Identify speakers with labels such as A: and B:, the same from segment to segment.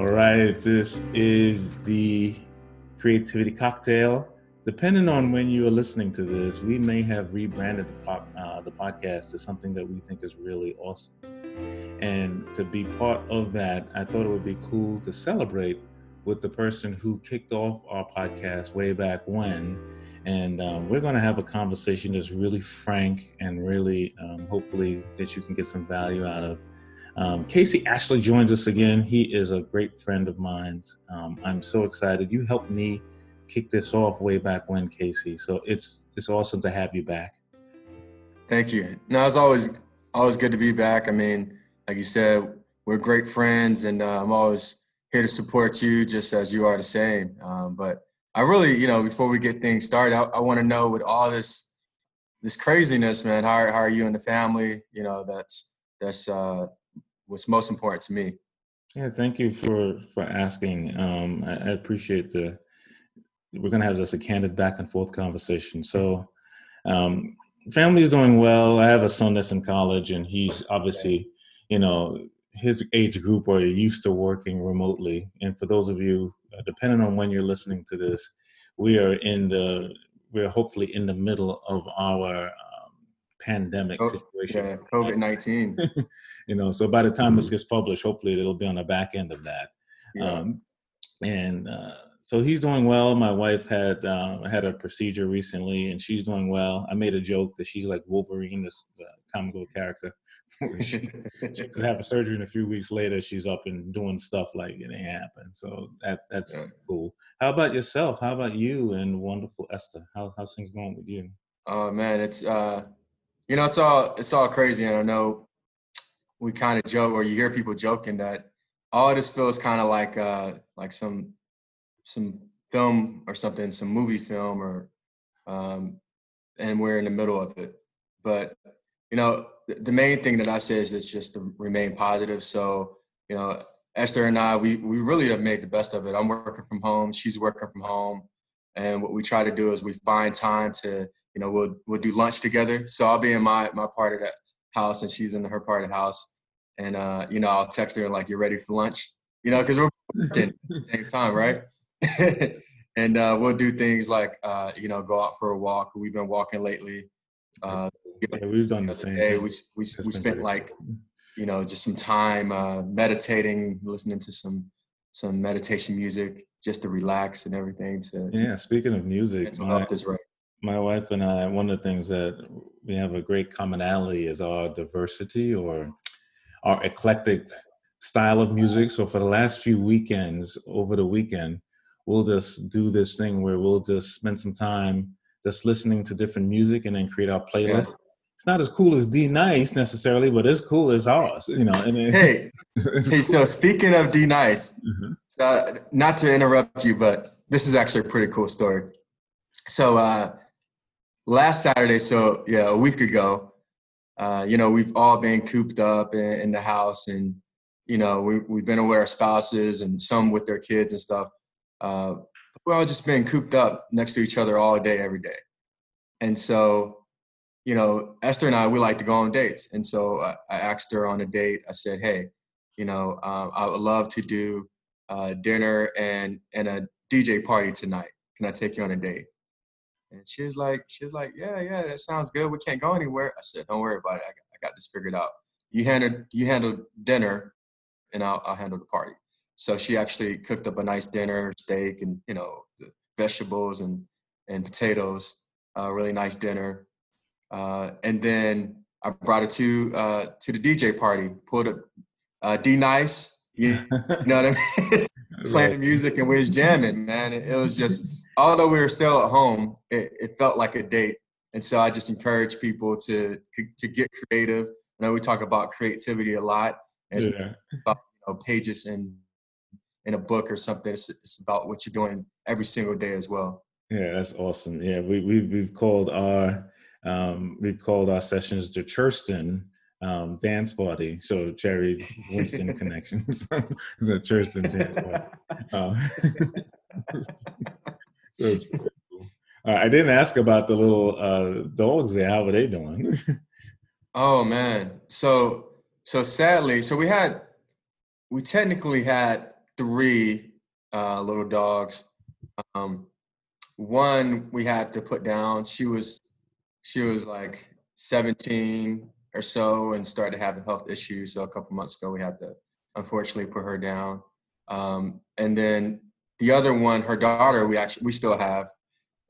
A: All right, this is the Creativity Cocktail. Depending on when you are listening to this, we may have rebranded the, pop, uh, the podcast to something that we think is really awesome. And to be part of that, I thought it would be cool to celebrate with the person who kicked off our podcast way back when. And um, we're going to have a conversation that's really frank and really, um, hopefully, that you can get some value out of. Um, Casey Ashley joins us again. He is a great friend of mine. Um, I'm so excited. You helped me kick this off way back when, Casey. So it's it's awesome to have you back.
B: Thank you. No, it's always always good to be back. I mean, like you said, we're great friends, and uh, I'm always here to support you, just as you are the same. Um, but I really, you know, before we get things started, I, I want to know with all this this craziness, man, how, how are you and the family? You know, that's that's uh, what's most important to me.
A: Yeah, thank you for for asking. Um, I, I, appreciate the. We're gonna have this a candid back and forth conversation. So, um, family is doing well. I have a son that's in college, and he's obviously, you know, his age group are used to working remotely. And for those of you, uh, depending on when you're listening to this, we are in the we're hopefully in the middle of our pandemic oh, situation.
B: Yeah, COVID nineteen.
A: you know, so by the time this mm-hmm. gets published, hopefully it'll be on the back end of that. Yeah. Um, and uh, so he's doing well. My wife had uh, had a procedure recently, and she's doing well. I made a joke that she's like Wolverine, this uh, comic book character. she, she could have a surgery, and a few weeks later, she's up and doing stuff like it ain't happened. So that that's yeah. cool. How about yourself? How about you and wonderful Esther? How how's things going with you?
B: Oh man, it's uh you know, it's all it's all crazy, and I know we kind of joke, or you hear people joking that all this feels kind of like uh like some some film or something, some movie film, or um, and we're in the middle of it. But you know, the main thing that I say is it's just to remain positive. So you know, Esther and I, we we really have made the best of it. I'm working from home, she's working from home, and what we try to do is we find time to you know, we'll we'll do lunch together. So I'll be in my my part of the house and she's in her part of the house. And uh, you know, I'll text her and like, "You're ready for lunch," you know, because we're working at the same time, right? and uh, we'll do things like, uh, you know, go out for a walk. We've been walking lately.
A: Uh, yeah, we've done the same.
B: Day. We we we spent like, you know, just some time uh, meditating, listening to some some meditation music, just to relax and everything. To,
A: to yeah, speaking of music,
B: my, help this right
A: my wife and I, one of the things that we have a great commonality is our diversity or our eclectic style of music. So for the last few weekends, over the weekend, we'll just do this thing where we'll just spend some time just listening to different music and then create our playlist. Yeah. It's not as cool as D Nice necessarily, but as cool as ours, you know. And then,
B: hey, hey. So speaking of D Nice, mm-hmm. so not to interrupt you, but this is actually a pretty cool story. So uh, last Saturday, so yeah, a week ago, uh, you know, we've all been cooped up in, in, the house and, you know, we, we've been with our spouses and some with their kids and stuff. Uh, we've all just been cooped up next to each other all day, every day. And so, you know, Esther and I, we like to go on dates. And so I, I asked her on a date, I said, hey, you know, um, I would love to do uh, dinner and, and a DJ party tonight. Can I take you on a date? And she was like, she was like, yeah, yeah, that sounds good. We can't go anywhere. I said, don't worry about it. I got, I got this figured out. You handle, you handle dinner, and I'll, I'll handle the party. So she actually cooked up a nice dinner, steak, and you know, vegetables and and potatoes. A uh, really nice dinner. Uh, and then I brought it to uh, to the DJ party. Pulled a uh, D Nice. You, you know what I mean? Playing the music and we was jamming, man. It, it was just although we were still at home, it, it, felt like a date. And so I just encourage people to to get creative. I know we talk about creativity a lot. And yeah. about you know, pages in in a book or something. It's, it's, about what you're doing every single day as well.
A: Yeah, that's awesome. Yeah, we, we we've called our um, we've called our sessions the Churston um, dance party. So Jerry Winston connections, the Churston dance party. Uh, cool. uh, I didn't ask about the little uh, dogs there. How are they doing?
B: oh man, so so sadly, so we had we technically had three uh, little dogs. Um, one we had to put down. She was she was like 17 or so and started to have health issues. So a couple months ago, we had to unfortunately put her down. Um, and then the other one, her daughter, we actually we still have,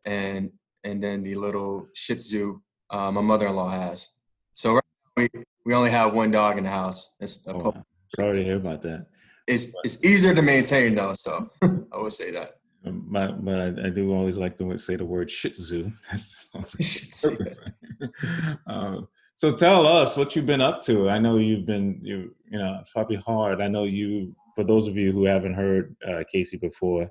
B: and and then the little Shih Tzu uh, my mother-in-law has. So right we we only have one dog in the house. It's a
A: oh, sorry to hear about that.
B: It's it's easier to maintain though, so I would say that.
A: Um, but but I, I, do always like to say the word Shih Tzu. um, so tell us what you've been up to. I know you've been you you know it's probably hard. I know you for those of you who haven't heard uh, Casey before,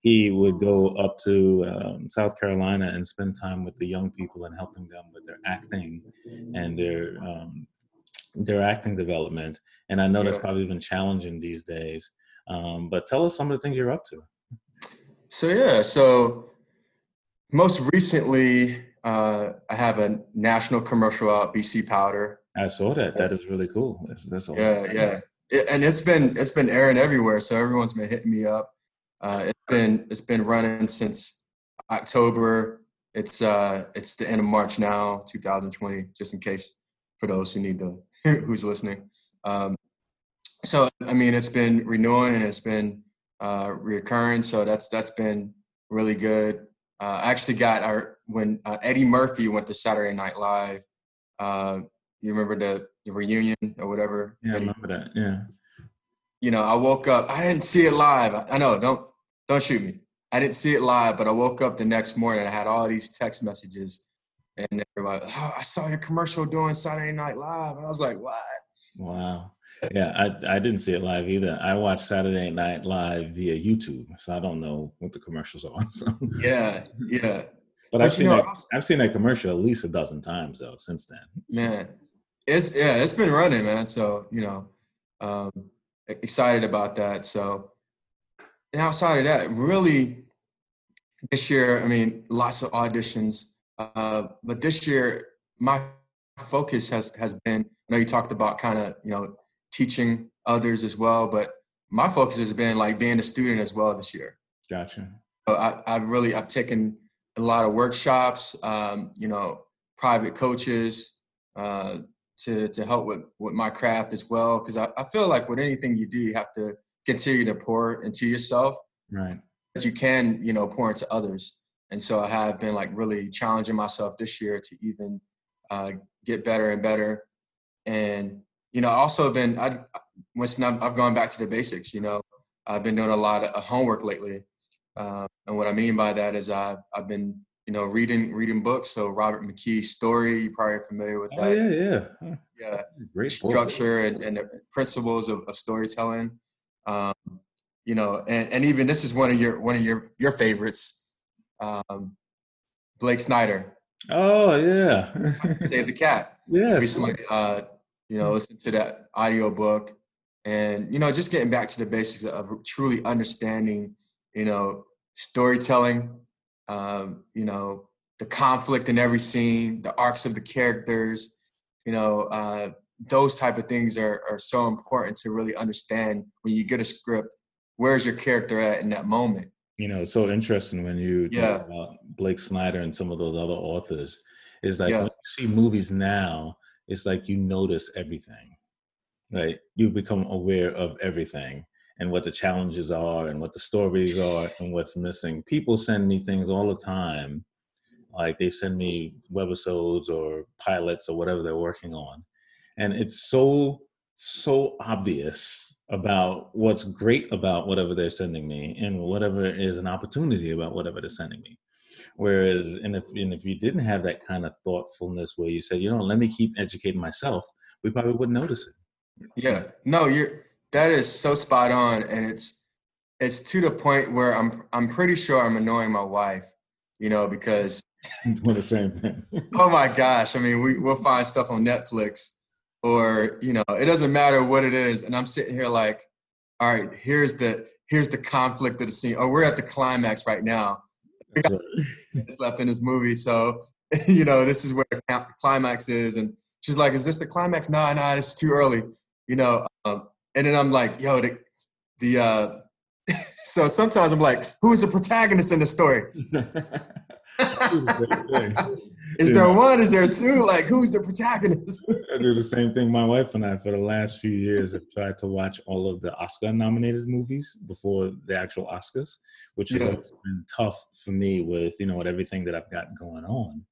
A: he would go up to um, South Carolina and spend time with the young people and helping them with their acting and their um, their acting development. And I know that's probably been challenging these days. Um, but tell us some of the things you're up to.
B: So yeah, so most recently, uh, I have a national commercial out, BC Powder.
A: I saw that. That is really cool. That's, that's
B: awesome. Yeah, yeah. It, and it's been it's been airing everywhere, so everyone's been hitting me up. Uh, it's been it's been running since October. It's uh it's the end of March now, 2020. Just in case for those who need to who's listening. Um, so I mean, it's been renewing and it's been uh, reoccurring. So that's that's been really good. Uh, I actually got our when uh, Eddie Murphy went to Saturday Night Live. You remember the, the reunion or whatever?
A: Yeah, I remember that. Yeah.
B: You know, I woke up. I didn't see it live. I know. Don't don't shoot me. I didn't see it live, but I woke up the next morning. I had all these text messages, and everybody, oh, I saw your commercial doing Saturday Night Live. I was like, what?
A: Wow. Yeah, I I didn't see it live either. I watched Saturday Night Live via YouTube, so I don't know what the commercials are. So.
B: Yeah, yeah.
A: But, but I've seen know, that, I've seen that commercial at least a dozen times though since then.
B: Man, it's yeah, it's been running, man. So you know, um, excited about that. So and outside of that, really, this year, I mean, lots of auditions. Uh, but this year, my focus has has been. I know you talked about kind of you know teaching others as well, but my focus has been like being a student as well this year.
A: Gotcha.
B: So I, I've really I've taken a lot of workshops. Um, you know, private coaches uh, to to help with with my craft as well. Because I, I feel like with anything you do, you have to continue to pour into yourself.
A: Right.
B: But you can, you know, pour into others. And so I have been like really challenging myself this year to even uh, get better and better. And, you know, also been, I, once I've gone back to the basics, you know, I've been doing a lot of homework lately. Uh, and what I mean by that is I've, I've been, you know, reading, reading books. So Robert McKee's story, you're probably familiar with
A: that. Oh, yeah, yeah.
B: Yeah. Great structure and, and the principles of, of storytelling. Um, you know, and, and even this is one of your one of your your favorites, um, Blake Snyder.
A: Oh yeah,
B: Save the Cat.
A: Yeah,
B: recently, uh, you know, listen to that audio book, and you know, just getting back to the basics of truly understanding, you know, storytelling, um, you know, the conflict in every scene, the arcs of the characters, you know, uh, those type of things are, are so important to really understand when you get a script where's your character at in that moment
A: you know it's so interesting when you yeah. talk about blake snyder and some of those other authors is like yeah. when you see movies now it's like you notice everything right you become aware of everything and what the challenges are and what the stories are and what's missing. People send me things all the time like they send me webisodes or pilots or whatever they're working on. And it's so so obvious about what's great about whatever they're sending me and whatever is an opportunity about whatever they're sending me. Whereas and if and if you didn't have that kind of thoughtfulness where you said you know let me keep educating myself we probably wouldn't notice it.
B: Yeah. No you're that is so spot on and it's it's to the point where i'm i'm pretty sure i'm annoying my wife you know because
A: we're the same thing.
B: Oh my gosh i mean we, we'll find stuff on netflix or you know it doesn't matter what it is and i'm sitting here like all right here's the here's the conflict of the scene. Oh we're at the climax right now. It's left in this movie so you know this is where the climax is and she's like is this the climax? No nah, no nah, it's too early. You know um, and then i'm like yo the the uh so sometimes I'm like, who's the protagonist in the story? is there one? Is there two? Like, who's the protagonist?
A: I do the same thing. My wife and I, for the last few years, have tried to watch all of the Oscar-nominated movies before the actual Oscars, which yeah. has been tough for me with you know with everything that I've got going on,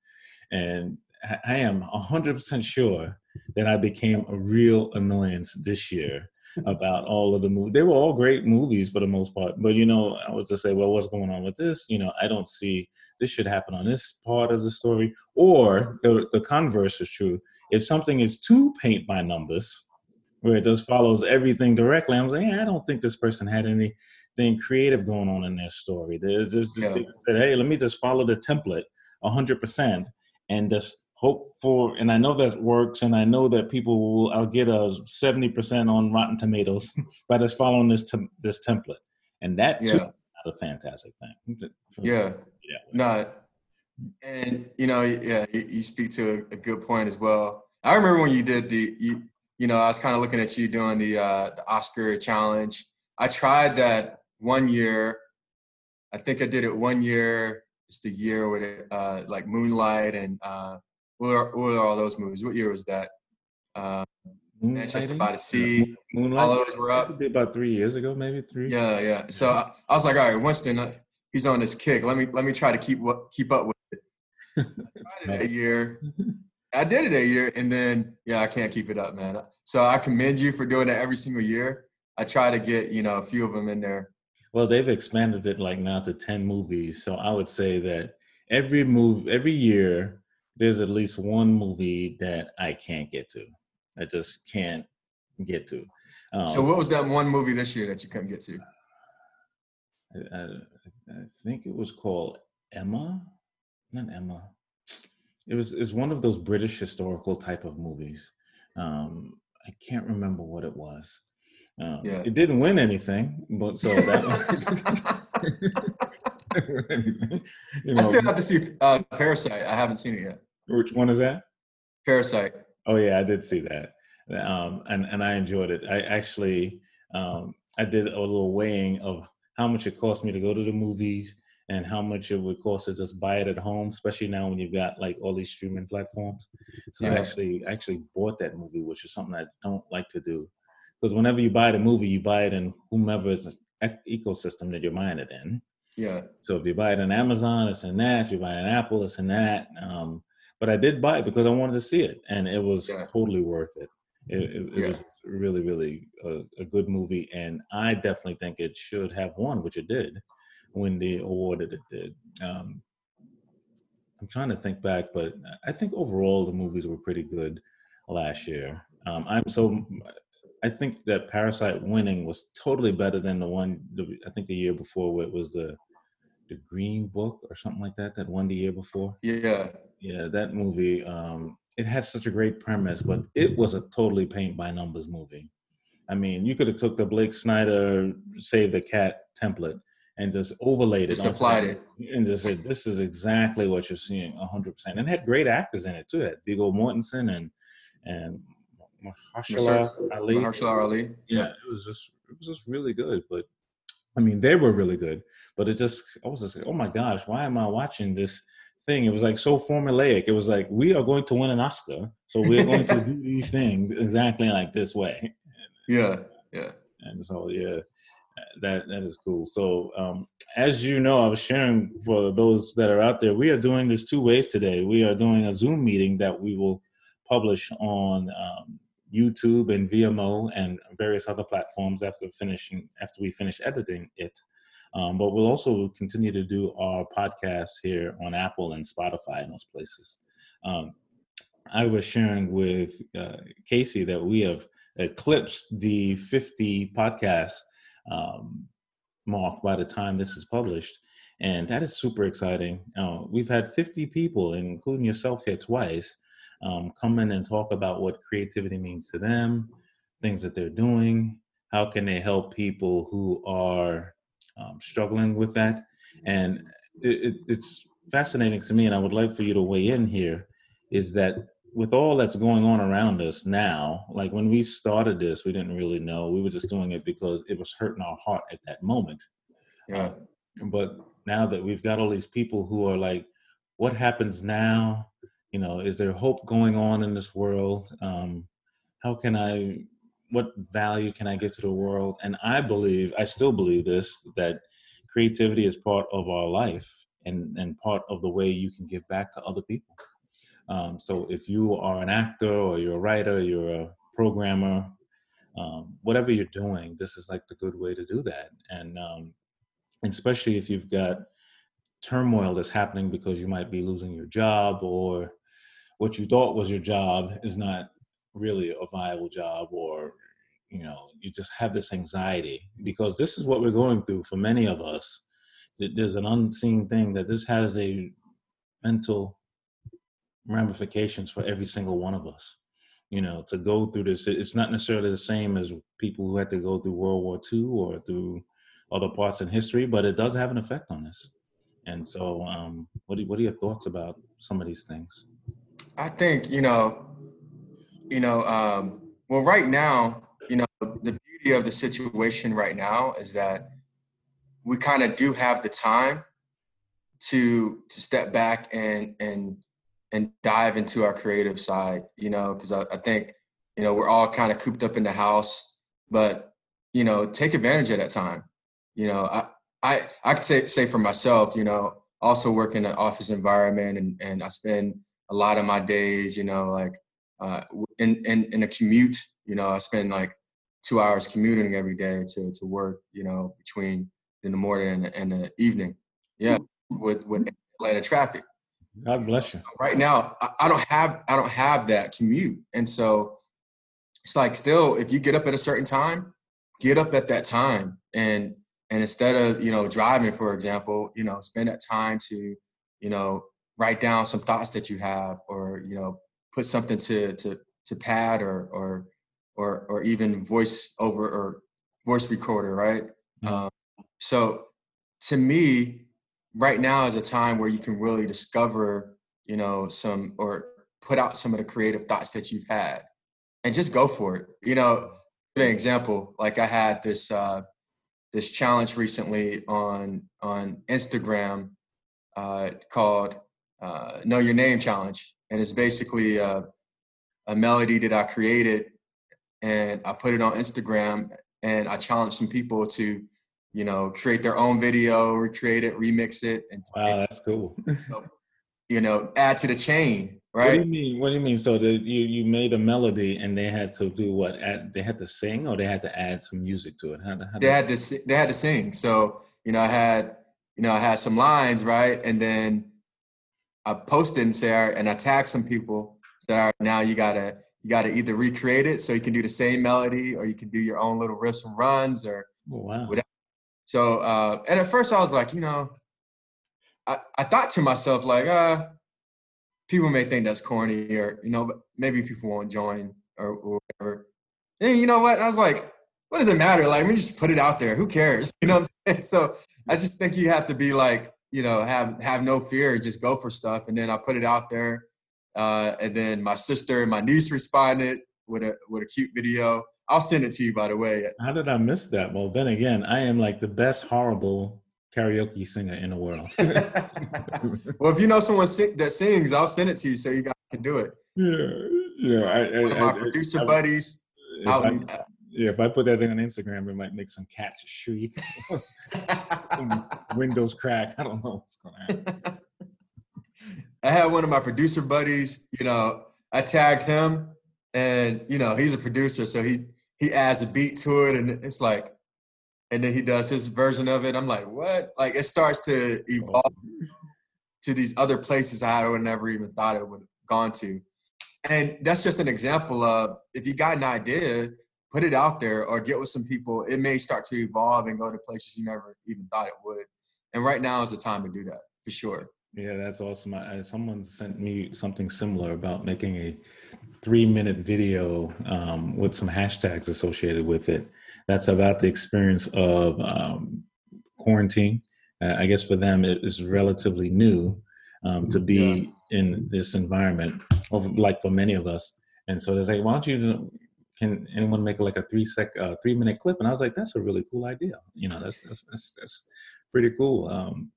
A: and I am hundred percent sure that I became a real annoyance this year about all of the movies. They were all great movies for the most part, but you know, I was just say, well, what's going on with this? You know, I don't see this should happen on this part of the story. Or the the converse is true. If something is too paint by numbers, where it just follows everything directly, I'm saying, I don't think this person had anything creative going on in their story. They just, yeah. they said, hey, let me just follow the template hundred percent and just hope for, and I know that works, and I know that people will. I'll get a seventy percent on Rotten Tomatoes by just following this this template, and that too yeah. a fantastic thing.
B: Yeah, yeah, no, and you know, yeah, you, you speak to a, a, good point as well. I remember when you did the, you, you know, I was kind of looking at you doing the uh, the Oscar challenge. I tried that one year. I think I did it one year. It's the year with it, uh, like Moonlight and uh, what are, what are all those movies? What year was that? Uh, Manchester by the Sea. Moonlight. All those were up.
A: About three years ago, maybe three.
B: Yeah, yeah. So I, I was like, all right, Winston, uh, he's on this kick. Let me let me try to keep what keep up with it. I did it a year. I did it a year, and then yeah, I can't keep it up, man. So I commend you for doing it every single year. I try to get you know a few of them in there.
A: Well, they've expanded it like now to ten movies. So I would say that every move every year there's at least one movie that I can't get to. I just can't get to.
B: Um, so what was that one movie this year that you couldn't get to?
A: I, I, I think it was called Emma, not Emma. It was is one of those British historical type of movies. Um, I can't remember what it was. Um, yeah. It didn't win anything, but so that.
B: you know, I still have to see uh, Parasite. I haven't seen it yet.
A: Which one is that?
B: Parasite.
A: Oh yeah, I did see that, um, and and I enjoyed it. I actually um, I did a little weighing of how much it cost me to go to the movies and how much it would cost to just buy it at home, especially now when you've got like all these streaming platforms. So yeah. I actually actually bought that movie, which is something I don't like to do, because whenever you buy the movie, you buy it in whomever's ecosystem that you're buying it in.
B: Yeah.
A: So if you buy it on Amazon, it's in that. If you buy it on Apple, it's in that. Um, but I did buy it because I wanted to see it, and it was yeah. totally worth it. It, it, it yeah. was really, really a, a, good movie, and I definitely think it should have won, which it did, when the award that it did. Um, I'm trying to think back, but I think overall the movies were pretty good last year. Um, I'm so I think that Parasite winning was totally better than the one I think the year before where it was the the Green Book or something like that that won the year before.
B: Yeah,
A: yeah, that movie. Um, it had such a great premise, but it was a totally paint by numbers movie. I mean, you could have took the Blake Snyder Save the Cat template and just overlaid
B: just
A: it,
B: applied it,
A: and just said, "This is exactly what you're seeing, 100." percent And had great actors in it too. It had Viggo Mortensen and and Mahershala Ali.
B: Mahershala Ali.
A: Yeah, it was just it was just really good. But I mean, they were really good, but it just, I was just like, oh my gosh, why am I watching this thing? It was like so formulaic. It was like, we are going to win an Oscar, so we're going to do these things exactly like this way.
B: Yeah, yeah.
A: And so, yeah, that that is cool. So, um, as you know, I was sharing for those that are out there, we are doing this two ways today. We are doing a Zoom meeting that we will publish on um, YouTube and Vimeo and various other platforms after finishing after we finish editing it. Um, but we'll also continue to do our podcast here on Apple and Spotify and those places. Um, I was sharing with uh, Casey that we have eclipsed the 50 podcast um, mark by the time this is published. And that is super exciting. Uh, we've had 50 people, including yourself here twice, um, come in and talk about what creativity means to them, things that they're doing, how can they help people who are um, struggling with that. And it, it, it's fascinating to me, and I would like for you to weigh in here, is that with all that's going on around us now, like when we started this, we didn't really know. We were just doing it because it was hurting our heart at that moment.
B: Yeah.
A: Uh, but now that we've got all these people who are like, what happens now? You know, is there hope going on in this world? Um, how can I, what value can I give to the world? And I believe, I still believe this, that creativity is part of our life and, and part of the way you can give back to other people. Um, so if you are an actor or you're a writer, you're a programmer, um, whatever you're doing, this is like the good way to do that. And um, especially if you've got turmoil that's happening because you might be losing your job or what you thought was your job is not really a viable job or you know you just have this anxiety because this is what we're going through for many of us there's an unseen thing that this has a mental ramifications for every single one of us. You know, to go through this, it's not necessarily the same as people who had to go through World War II or through other parts in history, but it does have an effect on us. And so, um, what, what are your thoughts about some of these things?
B: I think you know, you know, um, well, right now, you know, the beauty of the situation right now is that we kind of do have the time to to step back and and and dive into our creative side, you know, because I, I, think, you know, we're all kind of cooped up in the house, but, you know, take advantage of that time. You know, I, I, I could say, say for myself, you know, also work in an office environment and, and I spend a lot of my days, you know, like uh, in, in, in a commute, you know, I spend like two hours commuting every day to, to work, you know, between in the morning and, and the evening. Yeah. With, with Atlanta traffic.
A: God bless you.
B: Right now, I don't have I don't have that commute, and so it's like still, if you get up at a certain time, get up at that time, and and instead of you know driving, for example, you know spend that time to you know write down some thoughts that you have, or you know put something to to to pad or or or or even voice over or voice recorder, right? Mm-hmm. Um, so to me, right now is a time where you can really discover, you know, some or put out some of the creative thoughts that you've had and just go for it. You know, an example, like I had this uh this challenge recently on on Instagram uh called uh Know Your Name Challenge. And it's basically uh, a melody that I created and I put it on Instagram and I challenged some people to you know, create their own video, recreate it, remix it, and
A: wow, that's cool.
B: you know, add to the chain, right?
A: What do you mean? What do you mean? So the, you you made a melody and they had to do what? Add, they had to sing, or they had to add some music to it.
B: How, how they had to they had to sing. So you know, I had you know I had some lines, right, and then I posted and say, and I tagged some people. So right, now you gotta you gotta either recreate it so you can do the same melody, or you can do your own little riffs and runs, or
A: oh, wow.
B: whatever so, uh, and at first I was like, you know, I, I thought to myself, like, uh, people may think that's corny or, you know, but maybe people won't join or, or whatever. And you know what? I was like, what does it matter? Like, let me just put it out there. Who cares? You know what I'm saying? So I just think you have to be like, you know, have have no fear, just go for stuff. And then I put it out there. Uh, and then my sister and my niece responded with a with a cute video. I'll send it to you, by the way.
A: How did I miss that? Well, then again, I am like the best horrible karaoke singer in the world.
B: well, if you know someone that sings, I'll send it to you so you guys can do it.
A: Yeah, yeah. I,
B: One of my I, producer buddies. Out in,
A: yeah, if I put that thing on Instagram, it might make some cats shriek, windows crack. I don't know what's going to happen.
B: I had one of my producer buddies. You know, I tagged him, and you know he's a producer, so he he adds a beat to it, and it's like, and then he does his version of it. I'm like, what? Like it starts to evolve oh. to these other places I would never even thought it would have gone to. And that's just an example of if you got an idea, put it out there or get with some people. It may start to evolve and go to places you never even thought it would. And right now is the time to do that for sure.
A: Yeah, that's awesome. I, someone sent me something similar about making a three minute video um, with some hashtags associated with it. That's about the experience of um, quarantine. Uh, I guess for them, it is relatively new um, to be in this environment, like for many of us. And so they say, why don't you, can anyone make like a three sec, uh, three minute clip? And I was like, that's a really cool idea. You know, that's, that's, that's, that's pretty cool. Um,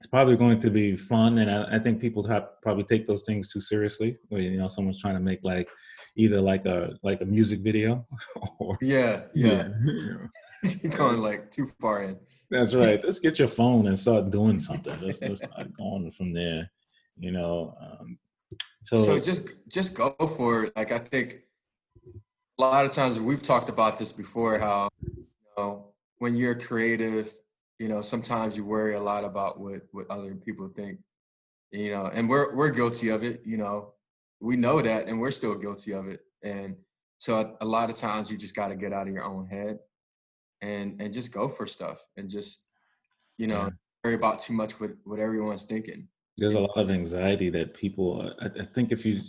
A: it's probably going to be fun, and I, I think people have, probably take those things too seriously. Where you know someone's trying to make like either like a like a music video,
B: or yeah, yeah, you're going like too far in.
A: That's right. Let's get your phone and start doing something. Let's let's start going from there. You know. Um,
B: so so just just go for it. Like I think a lot of times we've talked about this before. How you know when you're creative you know sometimes you worry a lot about what what other people think you know and we're we're guilty of it you know we know that and we're still guilty of it and so a, lot of times you just got to get out of your own head and and just go for stuff and just you know yeah. worry about too much what what everyone's thinking
A: there's a lot of anxiety that people I, I think if you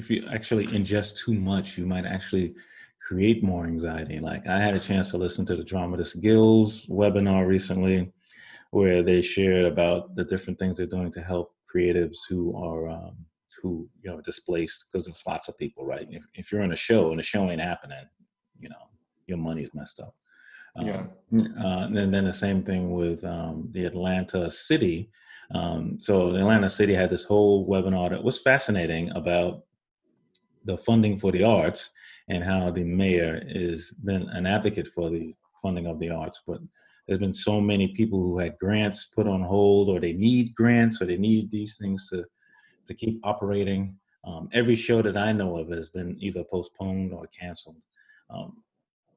A: if you actually ingest too much you might actually create more anxiety. Like I had a chance to listen to the Dramatist Guild's webinar recently, where they shared about the different things they're doing to help creatives who are um, who you know displaced because there's lots of people, right? If, if you're in a show and the show ain't happening, you know your money's messed up.
B: Um, yeah.
A: Uh, and then the same thing with um, the Atlanta City. Um, so Atlanta City had this whole webinar that was fascinating about the funding for the arts and how the mayor has been an advocate for the funding of the arts. But there's been so many people who had grants put on hold, or they need grants, or they need these things to to keep operating. Um, every show that I know of has been either postponed or canceled. Um,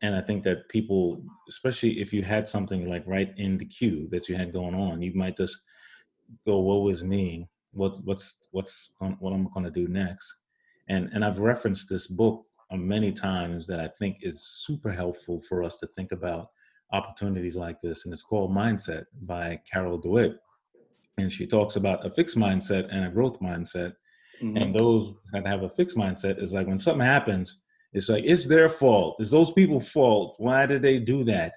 A: and I think that people, especially if you had something like right in the queue that you had going on, you might just go, "Woe is me! What what's what's what I'm going to do next?" And and I've referenced this book many times that I think is super helpful for us to think about opportunities like this. And it's called Mindset by Carol Dweck. And she talks about a fixed mindset and a growth mindset. Mm-hmm. And those that have a fixed mindset is like when something happens, it's like it's their fault. It's those people's fault. Why did they do that?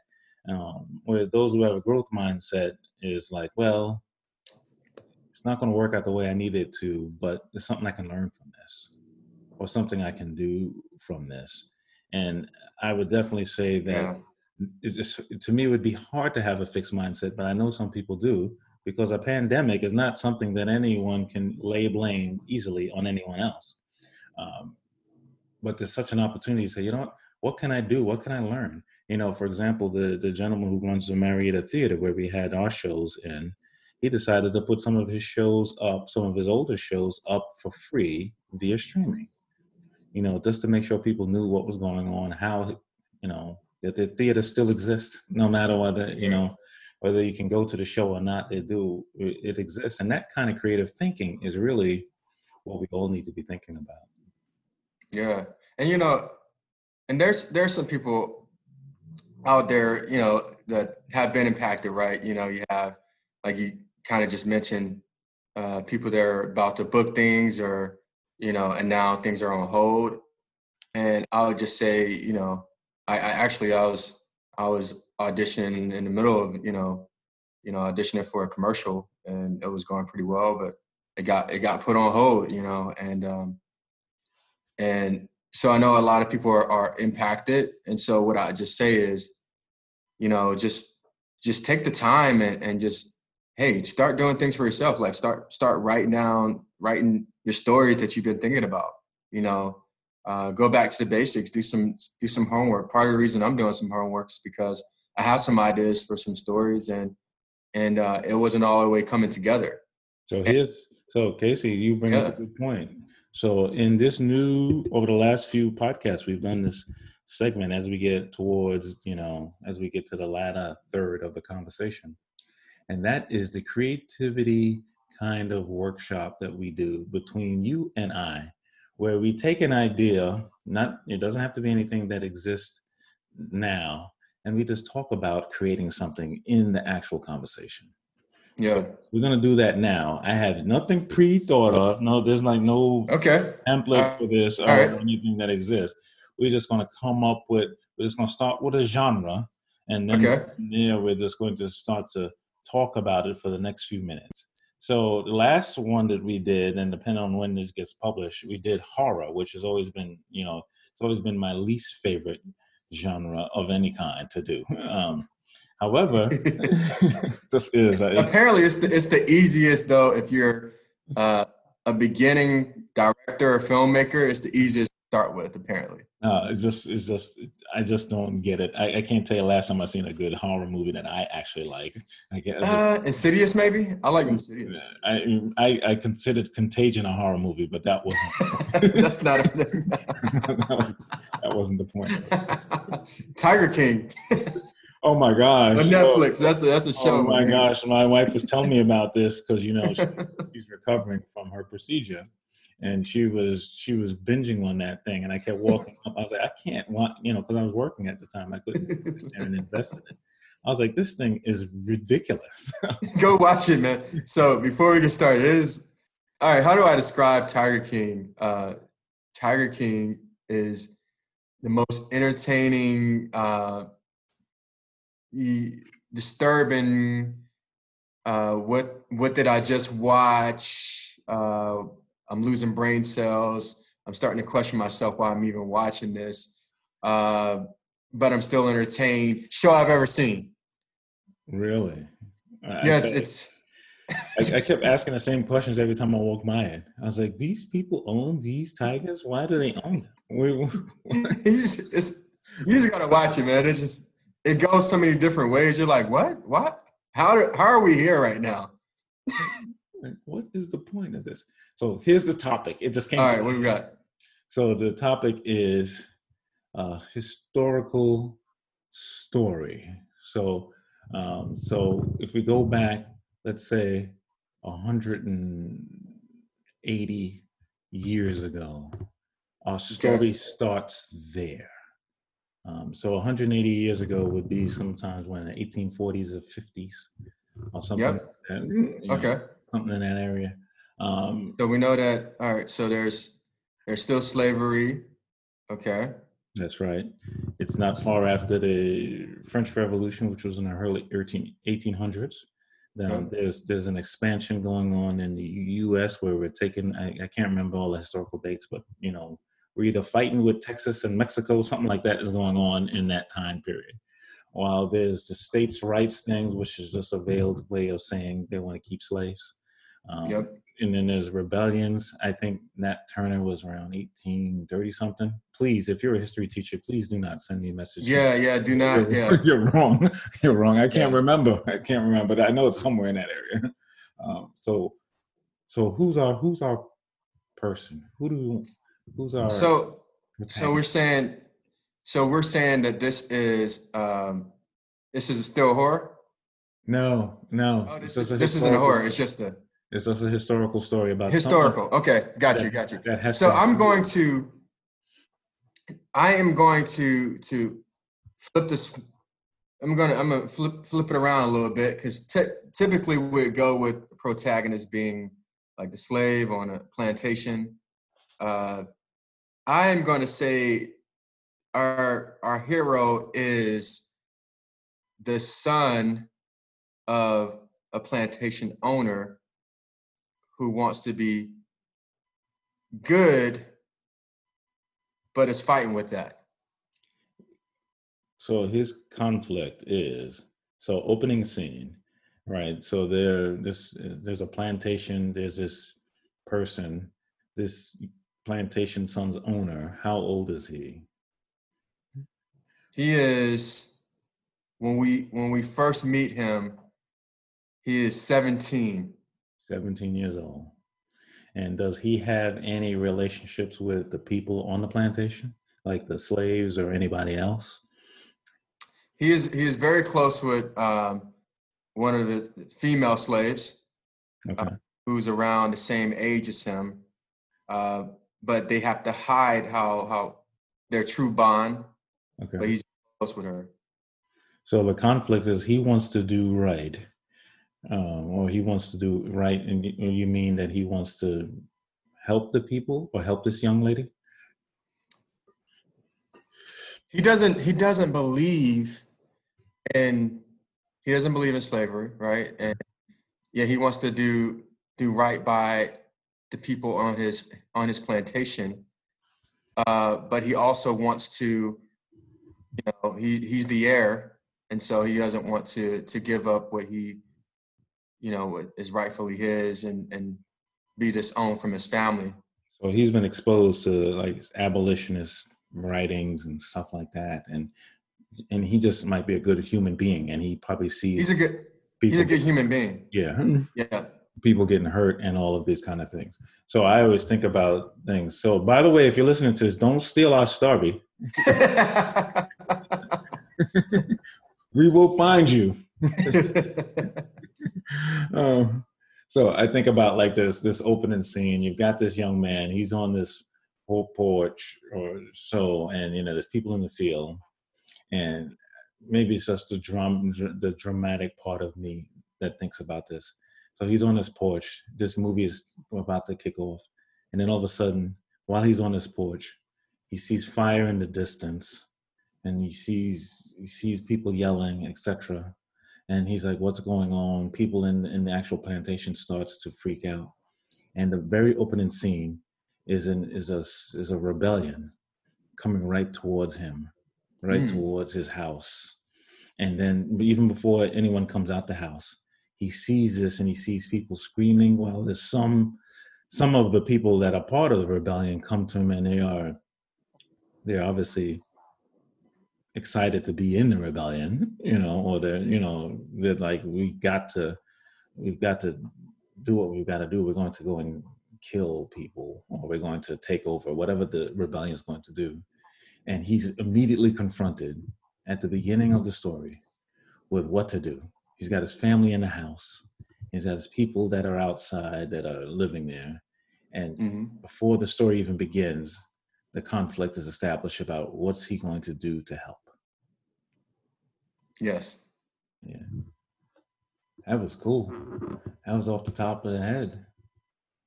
A: Um, where those who have a growth mindset is like, well, it's not going to work out the way I need it to, but it's something I can learn from this or something I can do from this. And I would definitely say that yeah. it just, to me, it would be hard to have a fixed mindset, but I know some people do because a pandemic is not something that anyone can lay blame easily on anyone else. Um, but there's such an opportunity to say, you know what, what can I do? What can I learn? You know, for example, the, the gentleman who runs the Marietta Theater, where we had our shows in, he decided to put some of his shows up, some of his older shows up for free via streaming you know, just to make sure people knew what was going on, how, you know, that the theater still exists, no matter whether, you know, whether you can go to the show or not, they do, it exists. And that kind of creative thinking is really what we all need to be thinking about.
B: Yeah. And, you know, and there's, there's some people out there, you know, that have been impacted, right? You know, you have, like you kind of just mentioned, uh, people that are about to book things or, you know, and now things are on hold. And I would just say, you know, I, I actually I was I was auditioning in the middle of, you know, you know, auditioning for a commercial and it was going pretty well, but it got it got put on hold, you know, and um and so I know a lot of people are, are impacted. And so what I just say is, you know, just just take the time and, and just hey, start doing things for yourself. Like start start writing down, writing your stories that you've been thinking about. You know, uh, go back to the basics. Do some do some homework. Part of the reason I'm doing some homework is because I have some ideas for some stories, and and uh, it wasn't all the way coming together.
A: So here's so Casey, you bring yeah. up a good point. So in this new over the last few podcasts, we've done this segment as we get towards you know as we get to the latter third of the conversation and that is the creativity kind of workshop that we do between you and I, where we take an idea, not it doesn't have to be anything that exists now, and we just talk about creating something in the actual conversation.
B: Yeah. So
A: we're gonna do that now. I have nothing pre-thought of. No, there's like no
B: okay
A: template uh, for this or right. anything that exists. We're just gonna come up with. We're just gonna start with a genre, and then
B: okay.
A: yeah, we're just going to start to talk about it for the next few minutes. So the last one that we did, and depending on when this gets published, we did horror, which has always been, you know, it's always been my least favorite genre of any kind to do. Um, however,
B: this is uh, apparently it's the, it's the easiest though if you're uh, a beginning director or filmmaker. It's the easiest start with apparently.
A: No it's just it's just i just don't get it. I, I can't tell you last time i seen a good horror movie that i actually like i
B: guess uh, insidious maybe? I like insidious.
A: I, I i considered contagion a horror movie but that wasn't that's not a, that, was, that wasn't the point.
B: Tiger king.
A: Oh my gosh!
B: On Netflix, that's a, that's a show.
A: Oh my man. gosh, my wife was telling me about this because you know she, she's recovering from her procedure, and she was she was binging on that thing and i kept walking up. I was like i can't want you know because i was working at the time. I couldn't and invest in it. I was like this thing is ridiculous.
B: Go watch it man. So before we get started it is all right how do i describe tiger king? Uh tiger king is the most entertaining uh disturbing uh what what did i just watch? Uh I'm losing brain cells. I'm starting to question myself why I'm even watching this. Uh, but I'm still entertained. Show I've ever seen.
A: Really?
B: Yeah, it's. it's
A: I, I, kept asking the same questions every time I walk my head. I was like, "These people own these tigers? Why do they own them?"
B: just, you just gotta watch it, man. It just it goes so many different ways. You're like, "What? What? How? How are we here right now?"
A: What is the point of this? So here's the topic. It just came.
B: All right, what do we got?
A: So the topic is uh, historical story. So, um, so if we go back, let's say 180 years ago, our story starts there. Um, so 180 years ago would be sometimes when the 1840s or 50s or something. Yep. Like that,
B: okay.
A: Something in that area. Um,
B: so we know that. All right. So there's there's still slavery. Okay.
A: That's right. It's not far after the French Revolution, which was in the early 1800s. Now, there's there's an expansion going on in the U.S. where we're taking I, I, can't remember all the historical dates, but you know we're either fighting with Texas and Mexico, something like that is going on in that time period. While there's the states' rights thing, which is just a veiled way of saying they want to keep slaves. Um, yep and then there's rebellions. I think Nat Turner was around 1830 something. Please, if you're a history teacher, please do not send me a message.
B: Yeah, yeah, do not.
A: You're,
B: yeah,
A: you're wrong. You're wrong. I can't yeah. remember. I can't remember, but I know it's somewhere in that area. Um, so, so who's our who's our person? Who do who's our
B: so so we're saying so we're saying that this is um this is still horror.
A: No, no.
B: Oh, this, is, this isn't a horror. It's just a
A: it's just a historical story about
B: historical. Okay, got you, got you. so I'm going to, I am going to to flip this. I'm gonna I'm gonna flip flip it around a little bit because t- typically we go with the protagonist being like the slave on a plantation. Uh, I am going to say our our hero is the son of a plantation owner who wants to be good, but is fighting with that.
A: So his conflict is so opening scene, right? So there, this there's a plantation. There's this person, this plantation son's owner. How old is he?
B: He is when we when we first meet him. He is seventeen.
A: 17 years old. And does he have any relationships with the people on the plantation, like the slaves or anybody else?
B: He is he is very close with um, one of the female slaves, uh, okay. uh, who's around the same age as him, uh, but they have to hide how how their true bond. Okay. But he's close with her.
A: So the conflict is he wants to do right, um, or he wants to do right and you mean that he wants to help the people or help this young lady?
B: He doesn't he doesn't believe in he doesn't believe in slavery right? And yeah he wants to do do right by the people on his on his plantation, uh, but he also wants to, you know, he he's the heir, and so he doesn't want to to give up what he, you know, is rightfully his, and and be disowned from his family.
A: So he's been exposed to like abolitionist writings and stuff like that, and and he just might be a good human being, and he probably sees
B: he's a good he's a good human being.
A: Yeah,
B: yeah
A: people getting hurt and all of these kind of things. So I always think about things. So by the way, if you're listening to this, don't steal our Starby. we will find you. um, so I think about like this this opening scene. You've got this young man. He's on this whole porch or so, and you know there's people in the field, and maybe it's just the drum the dramatic part of me that thinks about this so he's on his porch. This movie is about to kick off. And then all of a sudden, while he's on his porch, he sees fire in the distance and he sees he sees people yelling, etc. And he's like, what's going on? People in, in the actual plantation starts to freak out. And the very opening scene is an is a is a rebellion coming right towards him, right mm. towards his house. And then even before anyone comes out the house, he sees this and he sees people screaming while there's some some of the people that are part of the rebellion come to him and they are they're obviously excited to be in the rebellion you know or they're you know they're like we got to we've got to do what we've got to do we're going to go and kill people or we're going to take over whatever the rebellion is going to do and he's immediately confronted at the beginning of the story with what to do He's got his family in the house. He's got his people that are outside that are living there. And mm-hmm. before the story even begins, the conflict is established about what's he going to do to help.
B: Yes.
A: Yeah. That was cool. That was off the top of the head.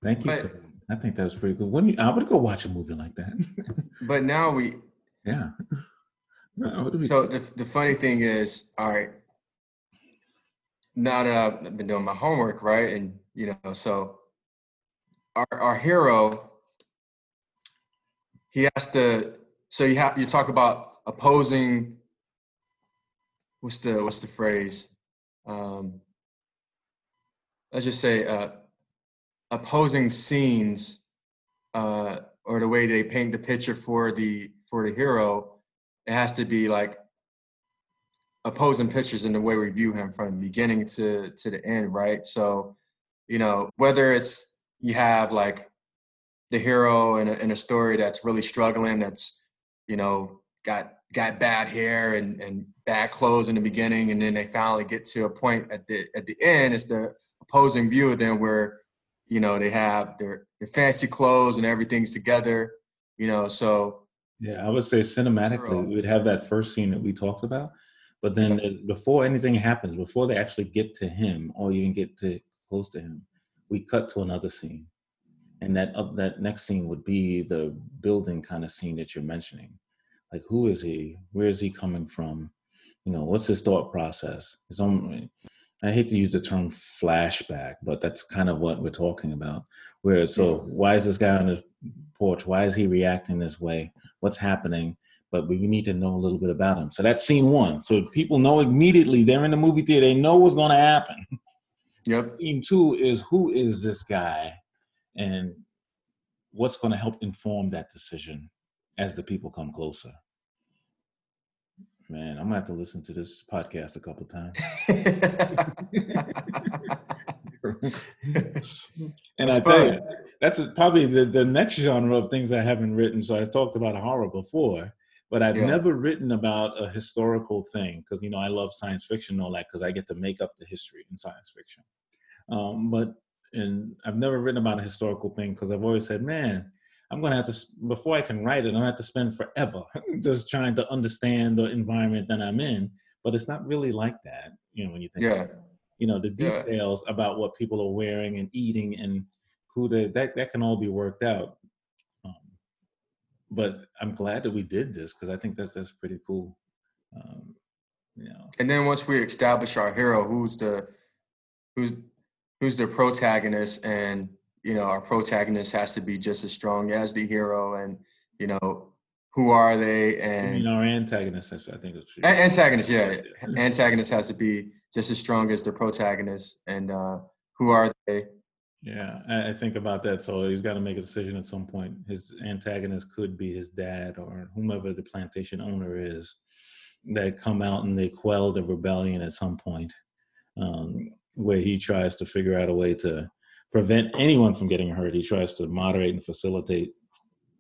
A: Thank you. But, I think that was pretty good. When you, I would go watch a movie like that.
B: but now we.
A: Yeah.
B: so the the funny thing is, all right, now that I've been doing my homework, right? And you know, so our our hero, he has to. So you have you talk about opposing. What's the what's the phrase? Um, let's just say uh, opposing scenes, uh, or the way they paint the picture for the for the hero. It has to be like opposing pictures in the way we view him from beginning to to the end, right? So, you know, whether it's you have like the hero in a, in a story that's really struggling, that's you know got got bad hair and and bad clothes in the beginning, and then they finally get to a point at the at the end. It's the opposing view of them where you know they have their their fancy clothes and everything's together. You know, so
A: yeah, I would say cinematically, we would have that first scene that we talked about but then before anything happens, before they actually get to him or even get to close to him, we cut to another scene, and that uh, that next scene would be the building kind of scene that you're mentioning. Like, who is he? Where is he coming from? You know, what's his thought process? His own. I hate to use the term flashback, but that's kind of what we're talking about. Where so, why is this guy on the porch? Why is he reacting this way? What's happening? but we need to know a little bit about him. So that's scene one. So people know immediately they're in the movie theater, they know what's going to happen.
B: Yep.
A: Scene two is who is this guy and what's going to help inform that decision as the people come closer. Man, I'm gonna have to listen to this podcast a couple times. and I tell you, that's probably the, the next genre of things I haven't written. So I talked about horror before, but I've yeah. never written about a historical thing because you know I love science fiction and all that because I get to make up the history in science fiction. Um, but and I've never written about a historical thing because I've always said, man, I'm gonna have to before I can write it, I'm gonna have to spend forever just trying to understand the environment that I'm in. But it's not really like that, you know, when you think,
B: yeah.
A: you know, the details yeah. about what people are wearing and eating and who they that that can all be worked out but I'm glad that we did this because I think that's that's pretty cool. Um, you know.
B: And then once we establish our hero, who's the who's who's the protagonist and you know our protagonist has to be just as strong as the hero and you know who are they and
A: you know our antagonist i think
B: it's true. antagonist yeah. Antagonist has to be just as strong as the protagonist and uh who are they?
A: Yeah i think about that so he's got to make a decision at some point. His antagonist could be his dad or whomever the plantation owner is that come out and they quell the rebellion at some point. Um, where he tries to figure out a way to prevent anyone from getting hurt. He tries to moderate and facilitate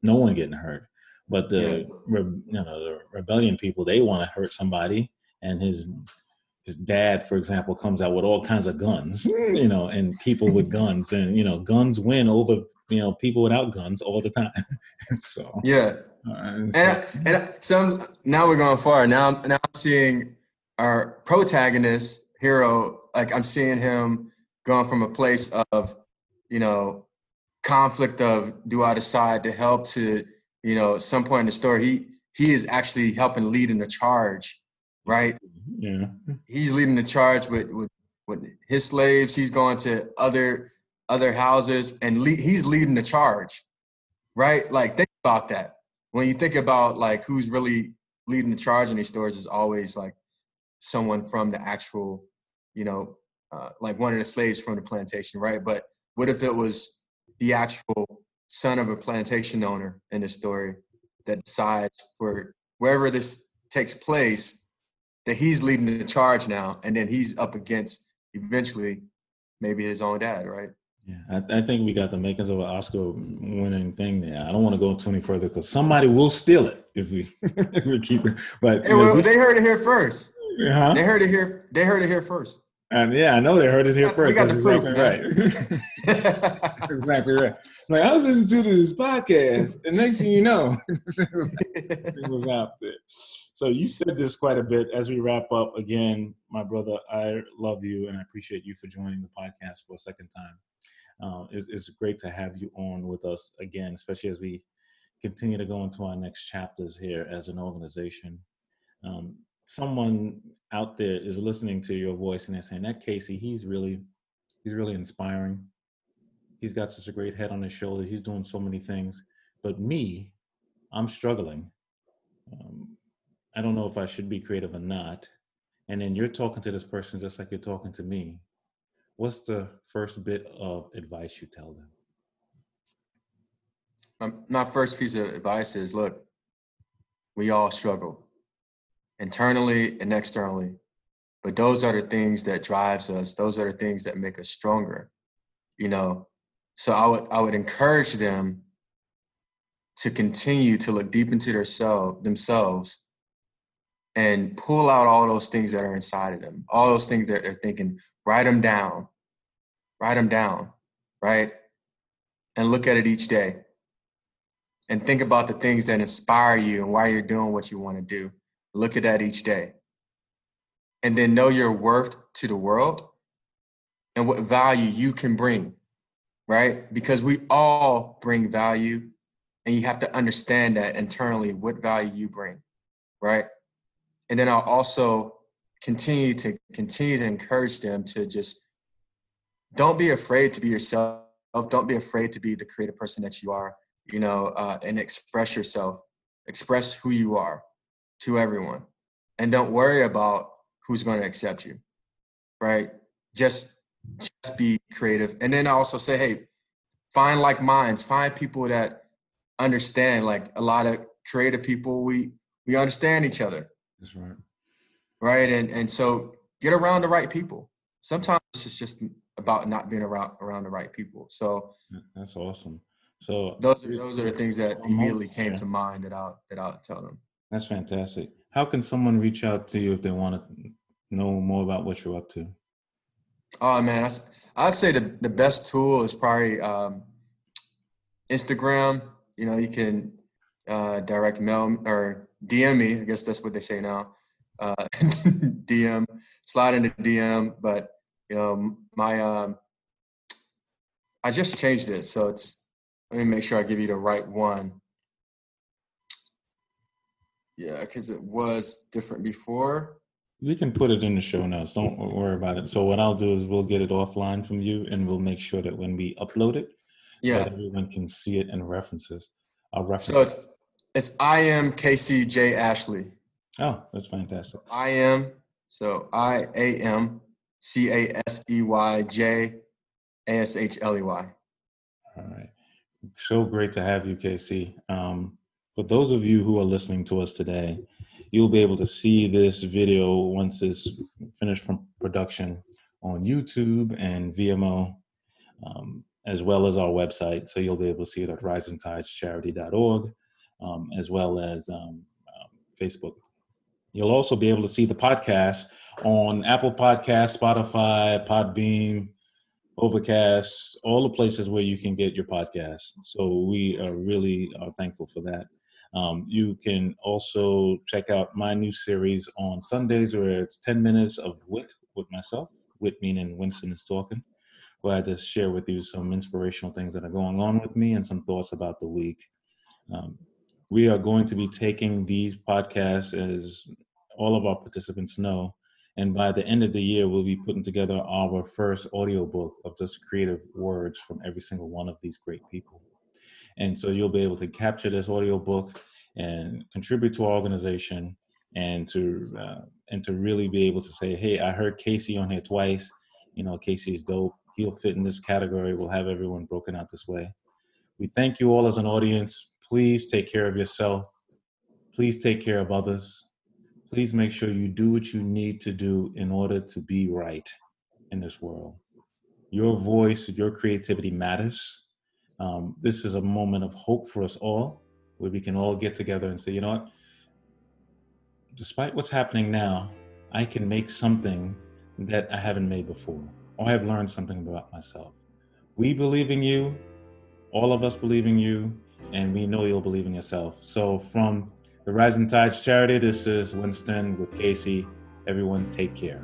A: no one getting hurt. But the yeah. you know the rebellion people they want to hurt somebody, and his his dad, for example, comes out with all kinds of guns, you know, and people with guns, and you know, guns win over you know people without guns all the time. so
B: yeah, uh, and and so now we're going far. Now now I'm seeing our protagonist hero, like I'm seeing him going from a place of you know, conflict of do I decide to help to, you know, some point in the story, he he is actually helping leading the charge, right?
A: Yeah.
B: He's leading the charge with with, with his slaves. He's going to other other houses and le- he's leading the charge, right? Like think about that. When you think about like who's really leading the charge in these stories, is always like someone from the actual, you know, uh, like one of the slaves from the plantation, right? But what if it was the actual son of a plantation owner in the story that decides for wherever this takes place that he's leading the charge now, and then he's up against eventually maybe his own dad, right?
A: Yeah, I, I think we got the makings of an Oscar-winning thing there. I don't want to go too any further because somebody will steal it if we, if we keep it. But
B: hey, well, they heard it here first. Uh-huh. They heard it here. They heard it here first.
A: And yeah, I know they heard it here first. We got That's the exactly proof, right. exactly right. Like I was listening to this podcast, and next thing you know, it was opposite. So you said this quite a bit as we wrap up. Again, my brother, I love you and I appreciate you for joining the podcast for a second time. Uh, it's, it's great to have you on with us again, especially as we continue to go into our next chapters here as an organization. Um, someone out there is listening to your voice and they're saying that Casey, he's really, he's really inspiring. He's got such a great head on his shoulder. He's doing so many things. But me, I'm struggling. Um, I don't know if I should be creative or not. And then you're talking to this person just like you're talking to me. What's the first bit of advice you tell them?
B: Um, my first piece of advice is look, we all struggle internally and externally. But those are the things that drives us. Those are the things that make us stronger. You know, so I would I would encourage them to continue to look deep into their self themselves and pull out all those things that are inside of them, all those things that they're thinking, write them down, write them down, right? And look at it each day. And think about the things that inspire you and why you're doing what you want to do. Look at that each day. And then know your worth to the world and what value you can bring, right? Because we all bring value and you have to understand that internally what value you bring, right? And then I'll also continue to continue to encourage them to just don't be afraid to be yourself. Don't be afraid to be the creative person that you are, you know, uh, and express yourself, express who you are to everyone. And don't worry about who's going to accept you right? Just just be creative. And then I also say hey find like minds. Find people that understand like a lot of creative people we we understand each other.
A: That's right.
B: Right? And and so get around the right people. Sometimes it's just about not being around around the right people. So
A: that's awesome. So
B: those are those are the things that immediately came to mind that I'll that I'll tell them
A: that's fantastic. How can someone reach out to you if they want to know more about what you're up to?
B: Oh man, I, I'd say the, the best tool is probably um, Instagram. You know, you can uh, direct mail or DM me. I guess that's what they say now. Uh, DM, slide into DM. But you know, my um, I just changed it, so it's. Let me make sure I give you the right one. Yeah, because it was different before.
A: We can put it in the show notes. Don't worry about it. So what I'll do is we'll get it offline from you, and we'll make sure that when we upload it,
B: yeah,
A: everyone can see it and references. I'll reference.
B: So it's it's I am Casey J Ashley.
A: Oh, that's fantastic.
B: I am so I A M C A S E Y J A S H L E Y.
A: All right. So great to have you, Casey. Um, for those of you who are listening to us today, you'll be able to see this video once it's finished from production on YouTube and Vimeo, um, as well as our website. So you'll be able to see it at risingtidescharity.org, um, as well as um, um, Facebook. You'll also be able to see the podcast on Apple Podcast, Spotify, Podbean, Overcast, all the places where you can get your podcast. So we are really are thankful for that. Um, you can also check out my new series on Sundays where it's 10 minutes of wit with myself, wit meaning Winston is talking, where I just share with you some inspirational things that are going on with me and some thoughts about the week. Um, we are going to be taking these podcasts, as all of our participants know, and by the end of the year, we'll be putting together our first audiobook of just creative words from every single one of these great people. And so you'll be able to capture this audiobook and contribute to our organization and to uh, and to really be able to say, hey, I heard Casey on here twice. You know, Casey's dope. He'll fit in this category. We'll have everyone broken out this way. We thank you all as an audience. Please take care of yourself. Please take care of others. Please make sure you do what you need to do in order to be right in this world. Your voice, your creativity matters um, this is a moment of hope for us all, where we can all get together and say, you know what, despite what's happening now, I can make something that I haven't made before, or I have learned something about myself. We believe in you, all of us believe in you, and we know you'll believe in yourself. So, from the Rising Tides Charity, this is Winston with Casey. Everyone, take care.